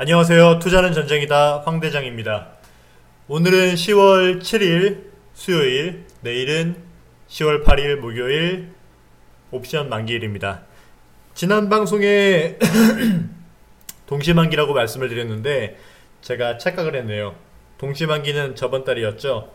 안녕하세요. 투자는 전쟁이다. 황 대장입니다. 오늘은 10월 7일 수요일, 내일은 10월 8일 목요일 옵션 만기일입니다. 지난 방송에 동시만기라고 말씀을 드렸는데 제가 착각을 했네요. 동시만기는 저번 달이었죠.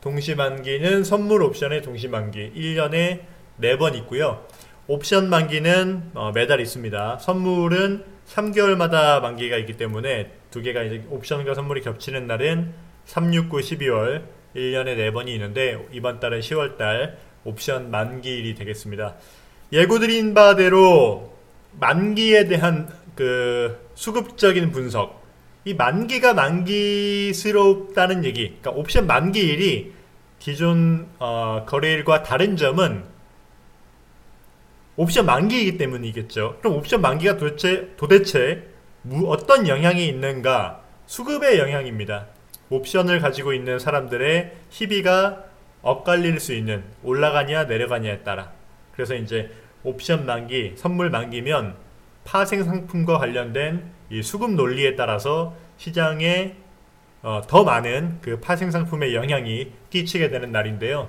동시만기는 선물 옵션의 동시만기 1년에 4번 있고요. 옵션 만기는 어, 매달 있습니다. 선물은 3개월마다 만기가 있기 때문에 두 개가 이제 옵션과 선물이 겹치는 날은 3, 6, 9, 12월 1년에 4번이 있는데 이번 달은 10월 달 옵션 만기일이 되겠습니다. 예고드린 바대로 만기에 대한 그 수급적인 분석 이 만기가 만기스럽다는 얘기 그러니까 옵션 만기일이 기존 어, 거래일과 다른 점은 옵션 만기이기 때문이겠죠. 그럼 옵션 만기가 도대체, 도대체 어떤 영향이 있는가? 수급의 영향입니다. 옵션을 가지고 있는 사람들의 희비가 엇갈릴 수 있는 올라가냐 내려가냐에 따라. 그래서 이제 옵션 만기, 선물 만기면 파생 상품과 관련된 이 수급 논리에 따라서 시장에 어, 더 많은 그 파생 상품의 영향이 끼치게 되는 날인데요.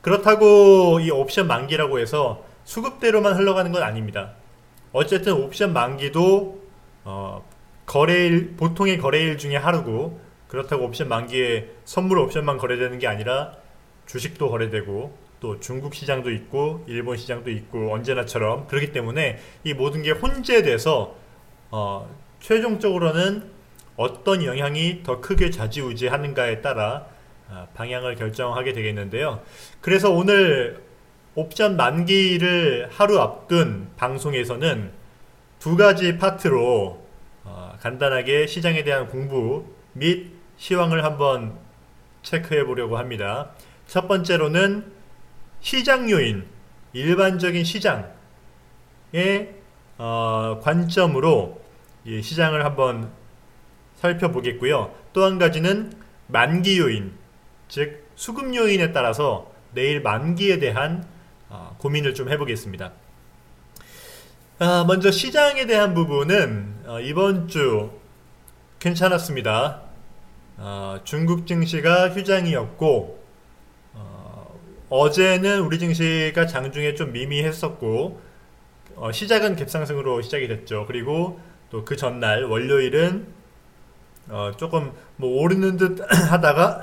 그렇다고 이 옵션 만기라고 해서 수급대로만 흘러가는 건 아닙니다. 어쨌든 옵션 만기도 어, 거래일 보통의 거래일 중에 하루고 그렇다고 옵션 만기에 선물 옵션만 거래되는 게 아니라 주식도 거래되고 또 중국 시장도 있고 일본 시장도 있고 언제나처럼 그렇기 때문에 이 모든 게 혼재돼서 어, 최종적으로는 어떤 영향이 더 크게 좌지우지하는가에 따라 어, 방향을 결정하게 되겠는데요. 그래서 오늘 옵션 만기를 하루 앞둔 방송에서는 두 가지 파트로 어, 간단하게 시장에 대한 공부 및 시황을 한번 체크해 보려고 합니다. 첫 번째로는 시장 요인, 일반적인 시장의 어, 관점으로 시장을 한번 살펴보겠고요. 또 한 가지는 만기 요인, 즉 수급 요인에 따라서 내일 만기에 대한 어, 고민을 좀 해보겠습니다. 아, 먼저 시장에 대한 부분은 어, 이번 주 괜찮았습니다. 어, 중국 증시가 휴장이었고 어, 제는 우리 증시가 장중에 좀 미미했었고 어, 시작은 갭상승으로 시작이 됐죠. 그리고 또 그 전날 월요일은 어, 조금 뭐 오르는 듯 하다가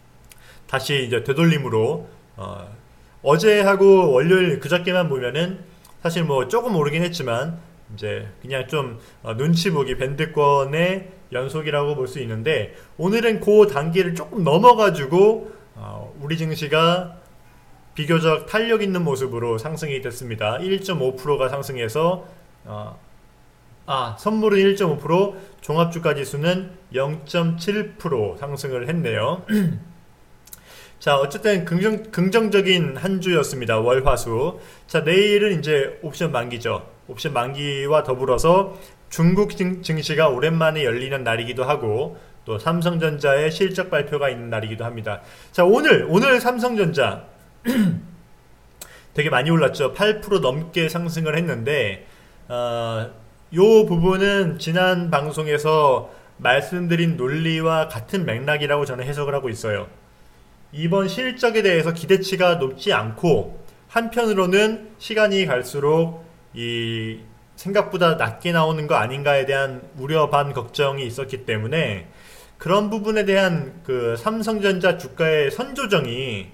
다시 이제 되돌림으로 어, 어제하고 월요일 그저께만 보면은 사실 뭐 조금 오르긴 했지만 이제 그냥 좀 어, 눈치 보기 밴드권의 연속이라고 볼 수 있는데 오늘은 그 단계를 조금 넘어가지고 어, 우리 증시가 비교적 탄력 있는 모습으로 상승이 됐습니다. 1.5%가 상승해서 어, 아 선물은 1.5% 종합주가 지수는 0.7% 상승을 했네요. 자, 어쨌든 긍정, 긍정적인 한 주였습니다. 월화수. 자, 내일은 이제 옵션 만기죠. 옵션 만기와 더불어서 중국 증시가 오랜만에 열리는 날이기도 하고 또 삼성전자의 실적 발표가 있는 날이기도 합니다. 자, 오늘, 오늘 삼성전자 되게 많이 올랐죠. 8% 넘게 상승을 했는데, 어, 요 부분은 지난 방송에서 말씀드린 논리와 같은 맥락이라고 저는 해석을 하고 있어요. 이번 실적에 대해서 기대치가 높지 않고 한편으로는 시간이 갈수록 이 생각보다 낮게 나오는 거 아닌가에 대한 우려 반 걱정이 있었기 때문에 그런 부분에 대한 그 삼성전자 주가의 선조정이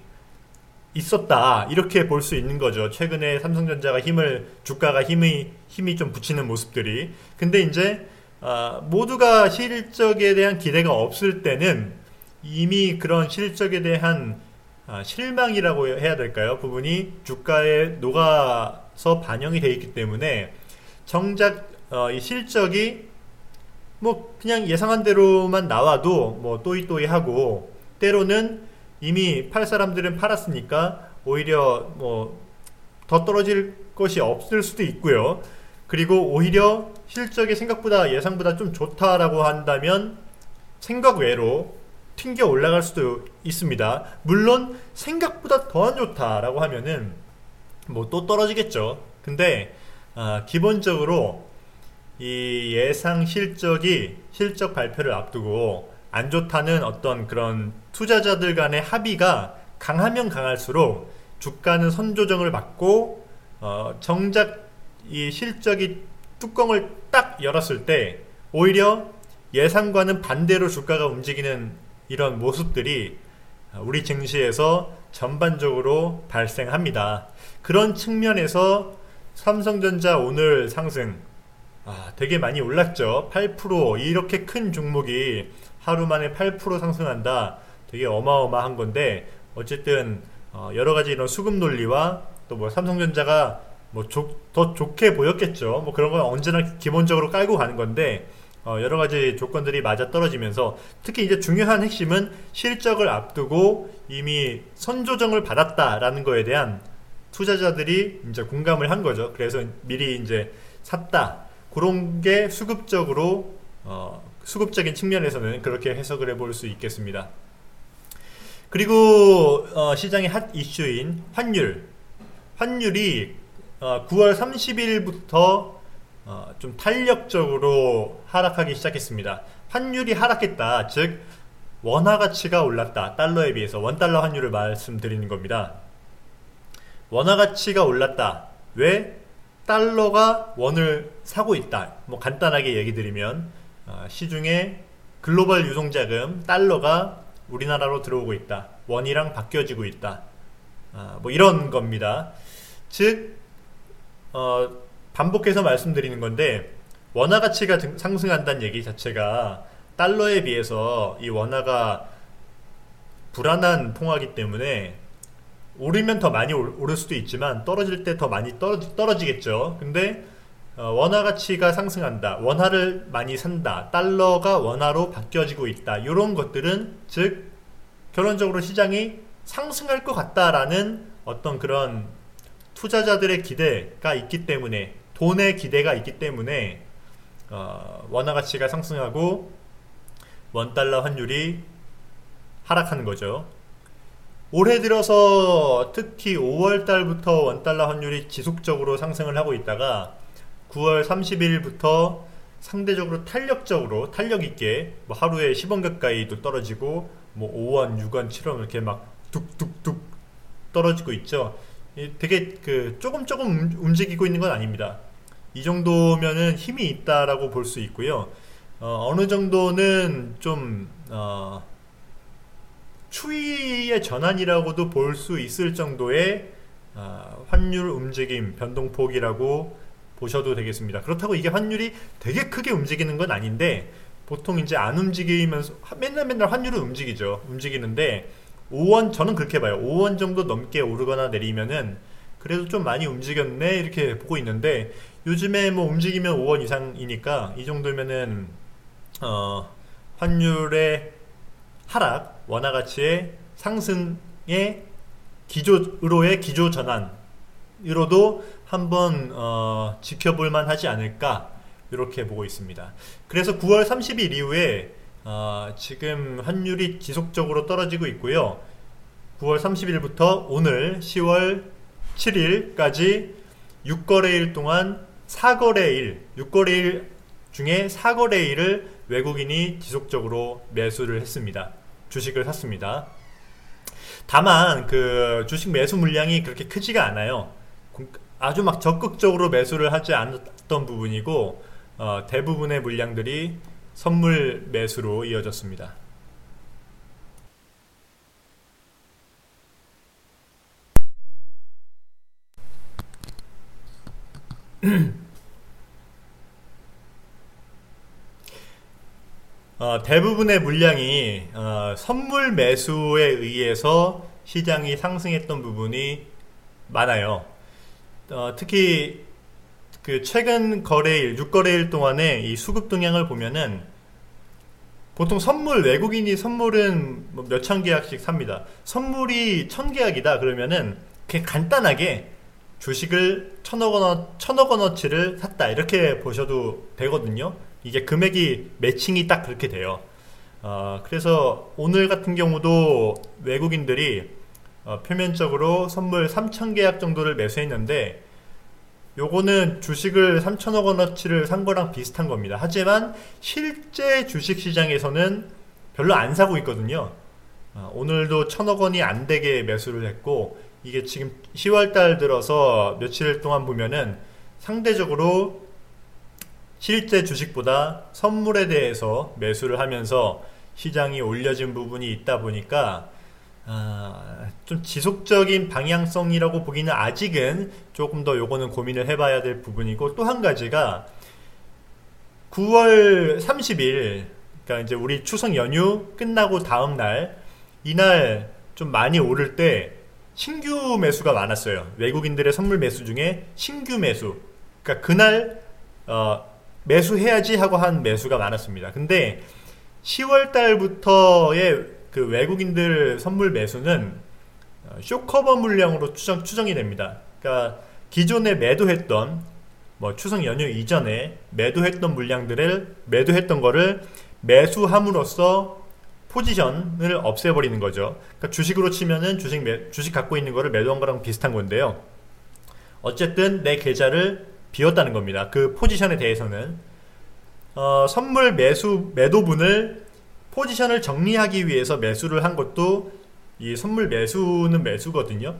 있었다 이렇게 볼 수 있는 거죠. 최근에 삼성전자가 힘을 주가가 힘이 힘이 좀 붙이는 모습들이 근데 이제 아, 모두가 실적에 대한 기대가 없을 때는 이미 그런 실적에 대한 아, 실망이라고 해야 될까요? 부분이 주가에 녹아서 반영이 되어 있기 때문에 정작 어, 이 실적이 뭐 그냥 예상한 대로만 나와도 뭐 또이또이 하고 때로는 이미 팔 사람들은 팔았으니까 오히려 뭐 더 떨어질 것이 없을 수도 있고요. 그리고 오히려 실적이 생각보다 예상보다 좀 좋다라고 한다면 생각 외로 튕겨 올라갈 수도 있습니다. 물론 생각보다 더 안 좋다라고 하면은 뭐 또 떨어지겠죠. 근데 어, 기본적으로 이 예상 실적이 실적 발표를 앞두고 안 좋다는 어떤 그런 투자자들 간의 합의가 강하면 강할수록 주가는 선조정을 받고 어, 정작 이 실적이 뚜껑을 딱 열었을 때 오히려 예상과는 반대로 주가가 움직이는 이런 모습들이 우리 증시에서 전반적으로 발생합니다. 그런 측면에서 삼성전자 오늘 상승 아, 되게 많이 올랐죠. 8% 이렇게 큰 종목이 하루 만에 8% 상승한다. 되게 어마어마한 건데 어쨌든 어, 여러 가지 이런 수급 논리와 또 뭐 삼성전자가 뭐 더 좋게 보였겠죠. 뭐 그런 건 언제나 기본적으로 깔고 가는 건데 어, 여러 가지 조건들이 맞아 떨어지면서 특히 이제 중요한 핵심은 실적을 앞두고 이미 선조정을 받았다라는 거에 대한 투자자들이 이제 공감을 한 거죠. 그래서 미리 이제 샀다. 그런 게 수급적으로 어, 수급적인 측면에서는 그렇게 해석을 해볼 수 있겠습니다. 그리고 어, 시장의 핫 이슈인 환율. 환율이 어, 9월 30일부터 어, 좀 탄력적으로 하락하기 시작했습니다. 환율이 하락했다. 즉 원화 가치가 올랐다. 달러에 비해서 원달러 환율을 말씀드리는 겁니다. 원화 가치가 올랐다. 왜? 달러가 원을 사고 있다. 뭐 간단하게 얘기 드리면 어, 시중에 글로벌 유동자금 달러가 우리나라로 들어오고 있다. 원이랑 바뀌어지고 있다. 어, 뭐 이런 겁니다. 즉 어, 반복해서 말씀드리는 건데 원화 가치가 상승한다는 얘기 자체가 달러에 비해서 이 원화가 불안한 통화기 때문에 오르면 더 많이 오를 수도 있지만 떨어질 때 더 많이 떨어지, 겠죠 근데 어, 원화 가치가 상승한다. 원화를 많이 산다. 달러가 원화로 바뀌어지고 있다. 이런 것들은 즉 결론적으로 시장이 상승할 것 같다라는 어떤 그런 투자자들의 기대가 있기 때문에 돈의 기대가 있기 때문에 어, 원화 가치가 상승하고 원 달러 환율이 하락하는 거죠. 올해 들어서 특히 5월 달부터 원 달러 환율이 지속적으로 상승을 하고 있다가 9월 30일부터 상대적으로 탄력적으로 탄력 있게 뭐 하루에 10원 가까이 도 떨어지고 뭐 5원, 6원, 7원 이렇게 막 뚝뚝뚝 떨어지고 있죠. 되게 그 조금 조금 움직이고 있는 건 아닙니다. 이 정도면은 힘이 있다라고 볼 수 있고요. 어, 느 정도는 좀 어, 추이의 전환이라고도 볼 수 있을 정도의 어, 환율 움직임 변동폭이라고 보셔도 되겠습니다. 그렇다고 이게 환율이 되게 크게 움직이는 건 아닌데 보통 이제 안 움직이면서 맨날 맨날 환율은 움직이죠. 움직이는데 5원 저는 그렇게 봐요. 5원 정도 넘게 오르거나 내리면은 그래도 좀 많이 움직였네 이렇게 보고 있는데 요즘에 뭐 움직이면 5원 이상이니까 이 정도면은 어 환율의 하락 원화 가치의 상승의 기조으로의 기조 전환으로도 한번 어, 지켜볼 만하지 않을까 이렇게 보고 있습니다. 그래서 9월 30일 이후에 어, 지금 환율이 지속적으로 떨어지고 있고요. 9월 30일부터 오늘 10월 7일까지 6거래일 동안 4거래일, 6거래일 중에 4거래일을 외국인이 지속적으로 매수를 했습니다. 주식을 샀습니다. 다만 그 주식 매수 물량이 그렇게 크지가 않아요. 아주 막 적극적으로 매수를 하지 않았던 부분이고 어, 대부분의 물량들이 선물 매수로 이어졌습니다. 어, 대부분의 물량이 어, 선물 매수에 의해서 시장이 상승했던 부분이 많아요. 어, 특히 그 최근 거래일, 6거래일 동안에 이 수급 동향을 보면은 보통 선물, 외국인이 선물은 뭐 몇천 계약씩 삽니다. 선물이 천 계약이다 그러면은 그냥 간단하게 주식을 천억 원, 천억 원어치를 샀다. 이렇게 보셔도 되거든요. 이게 금액이 매칭이 딱 그렇게 돼요. 어, 그래서 오늘 같은 경우도 외국인들이 어, 표면적으로 선물 3천 계약 정도를 매수했는데 요거는 주식을 3천억 원어치를 산 거랑 비슷한 겁니다. 하지만 실제 주식 시장에서는 별로 안 사고 있거든요. 아, 오늘도 천억 원이 안 되게 매수를 했고 이게 지금 10월 달 들어서 며칠 동안 보면은 상대적으로 실제 주식보다 선물에 대해서 매수를 하면서 시장이 올려진 부분이 있다 보니까 아, 좀 지속적인 방향성이라고 보기는 아직은 조금 더 요거는 고민을 해봐야 될 부분이고 또 한 가지가 9월 30일 그러니까 이제 우리 추석 연휴 끝나고 다음 날 이날 좀 많이 오를 때 신규 매수가 많았어요. 외국인들의 선물 매수 중에 신규 매수. 그러니까 그날 어, 매수해야지 하고 한 매수가 많았습니다. 근데 10월 달부터의 그 외국인들 선물 매수는 어, 쇼커버 물량으로 추정, 추정이 됩니다. 그러니까 기존에 매도했던 뭐 추석 연휴 이전에 매도했던 물량들을 매도했던 거를 매수함으로써 포지션을 없애버리는 거죠. 그러니까 주식으로 치면은 주식 매, 주식 갖고 있는 거를 매도한 거랑 비슷한 건데요. 어쨌든 내 계좌를 비웠다는 겁니다. 그 포지션에 대해서는 어, 선물 매수 매도분을 포지션을 정리하기 위해서 매수를 한 것도 이 선물 매수는 매수거든요.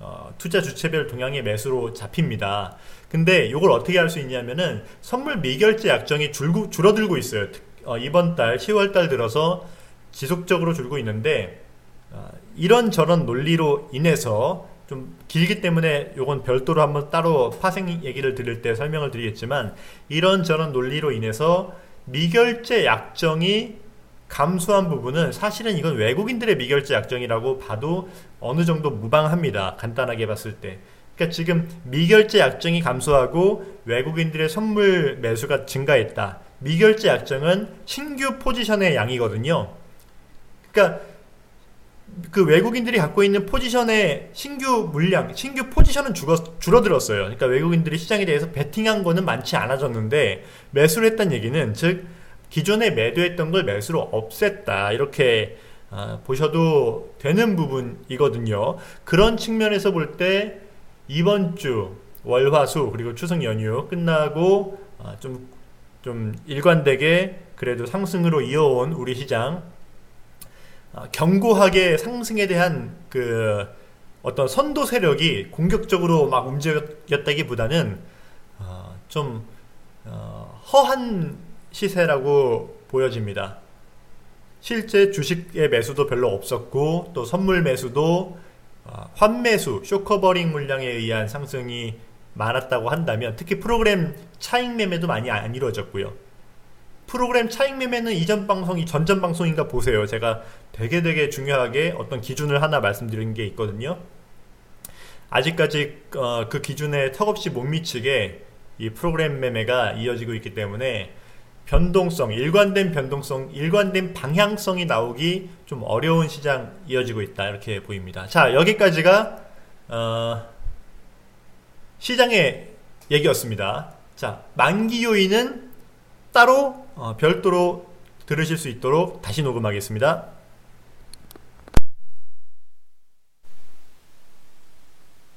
어, 투자 주체별 동향의 매수로 잡힙니다. 근데 이걸 어떻게 할 수 있냐면은 선물 미결제 약정이 줄고, 줄어들고 있어요. 어, 이번 달 10월 달 들어서 지속적으로 줄고 있는데 어, 이런 저런 논리로 인해서 좀 길기 때문에 이건 별도로 한번 따로 파생 얘기를 드릴 때 설명을 드리겠지만 이런 저런 논리로 인해서 미결제 약정이 감소한 부분은 사실은 이건 외국인들의 미결제 약정이라고 봐도 어느 정도 무방합니다. 간단하게 봤을 때. 그러니까 지금 미결제 약정이 감소하고 외국인들의 선물 매수가 증가했다. 미결제 약정은 신규 포지션의 양이거든요. 그러니까 그 외국인들이 갖고 있는 포지션의 신규 물량, 신규 포지션은 죽어, 줄어들었어요. 그러니까 외국인들이 시장에 대해서 베팅한 거는 많지 않아졌는데 매수를 했다는 얘기는 즉 기존에 매도했던 걸 매수로 없앴다 이렇게 어, 보셔도 되는 부분이거든요. 그런 측면에서 볼 때 이번 주 월화수 그리고 추석 연휴 끝나고 어, 좀, 좀 일관되게 그래도 상승으로 이어온 우리 시장 어, 견고하게 상승에 대한 그 어떤 선도 세력이 공격적으로 막 움직였다기보다는 어, 좀 어, 허한 시세라고 보여집니다. 실제 주식의 매수도 별로 없었고 또 선물 매수도 환매수, short covering 물량에 의한 상승이 많았다고 한다면 특히 프로그램 차익 매매도 많이 안 이루어졌고요. 프로그램 차익 매매는 이전 방송이 전전 방송인가 보세요. 제가 되게 되게 중요하게 어떤 기준을 하나 말씀드린 게 있거든요. 아직까지 어, 그 기준에 턱없이 못 미치게 이 프로그램 매매가 이어지고 있기 때문에 변동성, 일관된 변동성, 일관된 방향성이 나오기 좀 어려운 시장 이어지고 있다 이렇게 보입니다. 자 여기까지가 어, 시장의 얘기였습니다. 자 만기 요인은 따로 어, 별도로 들으실 수 있도록 다시 녹음하겠습니다.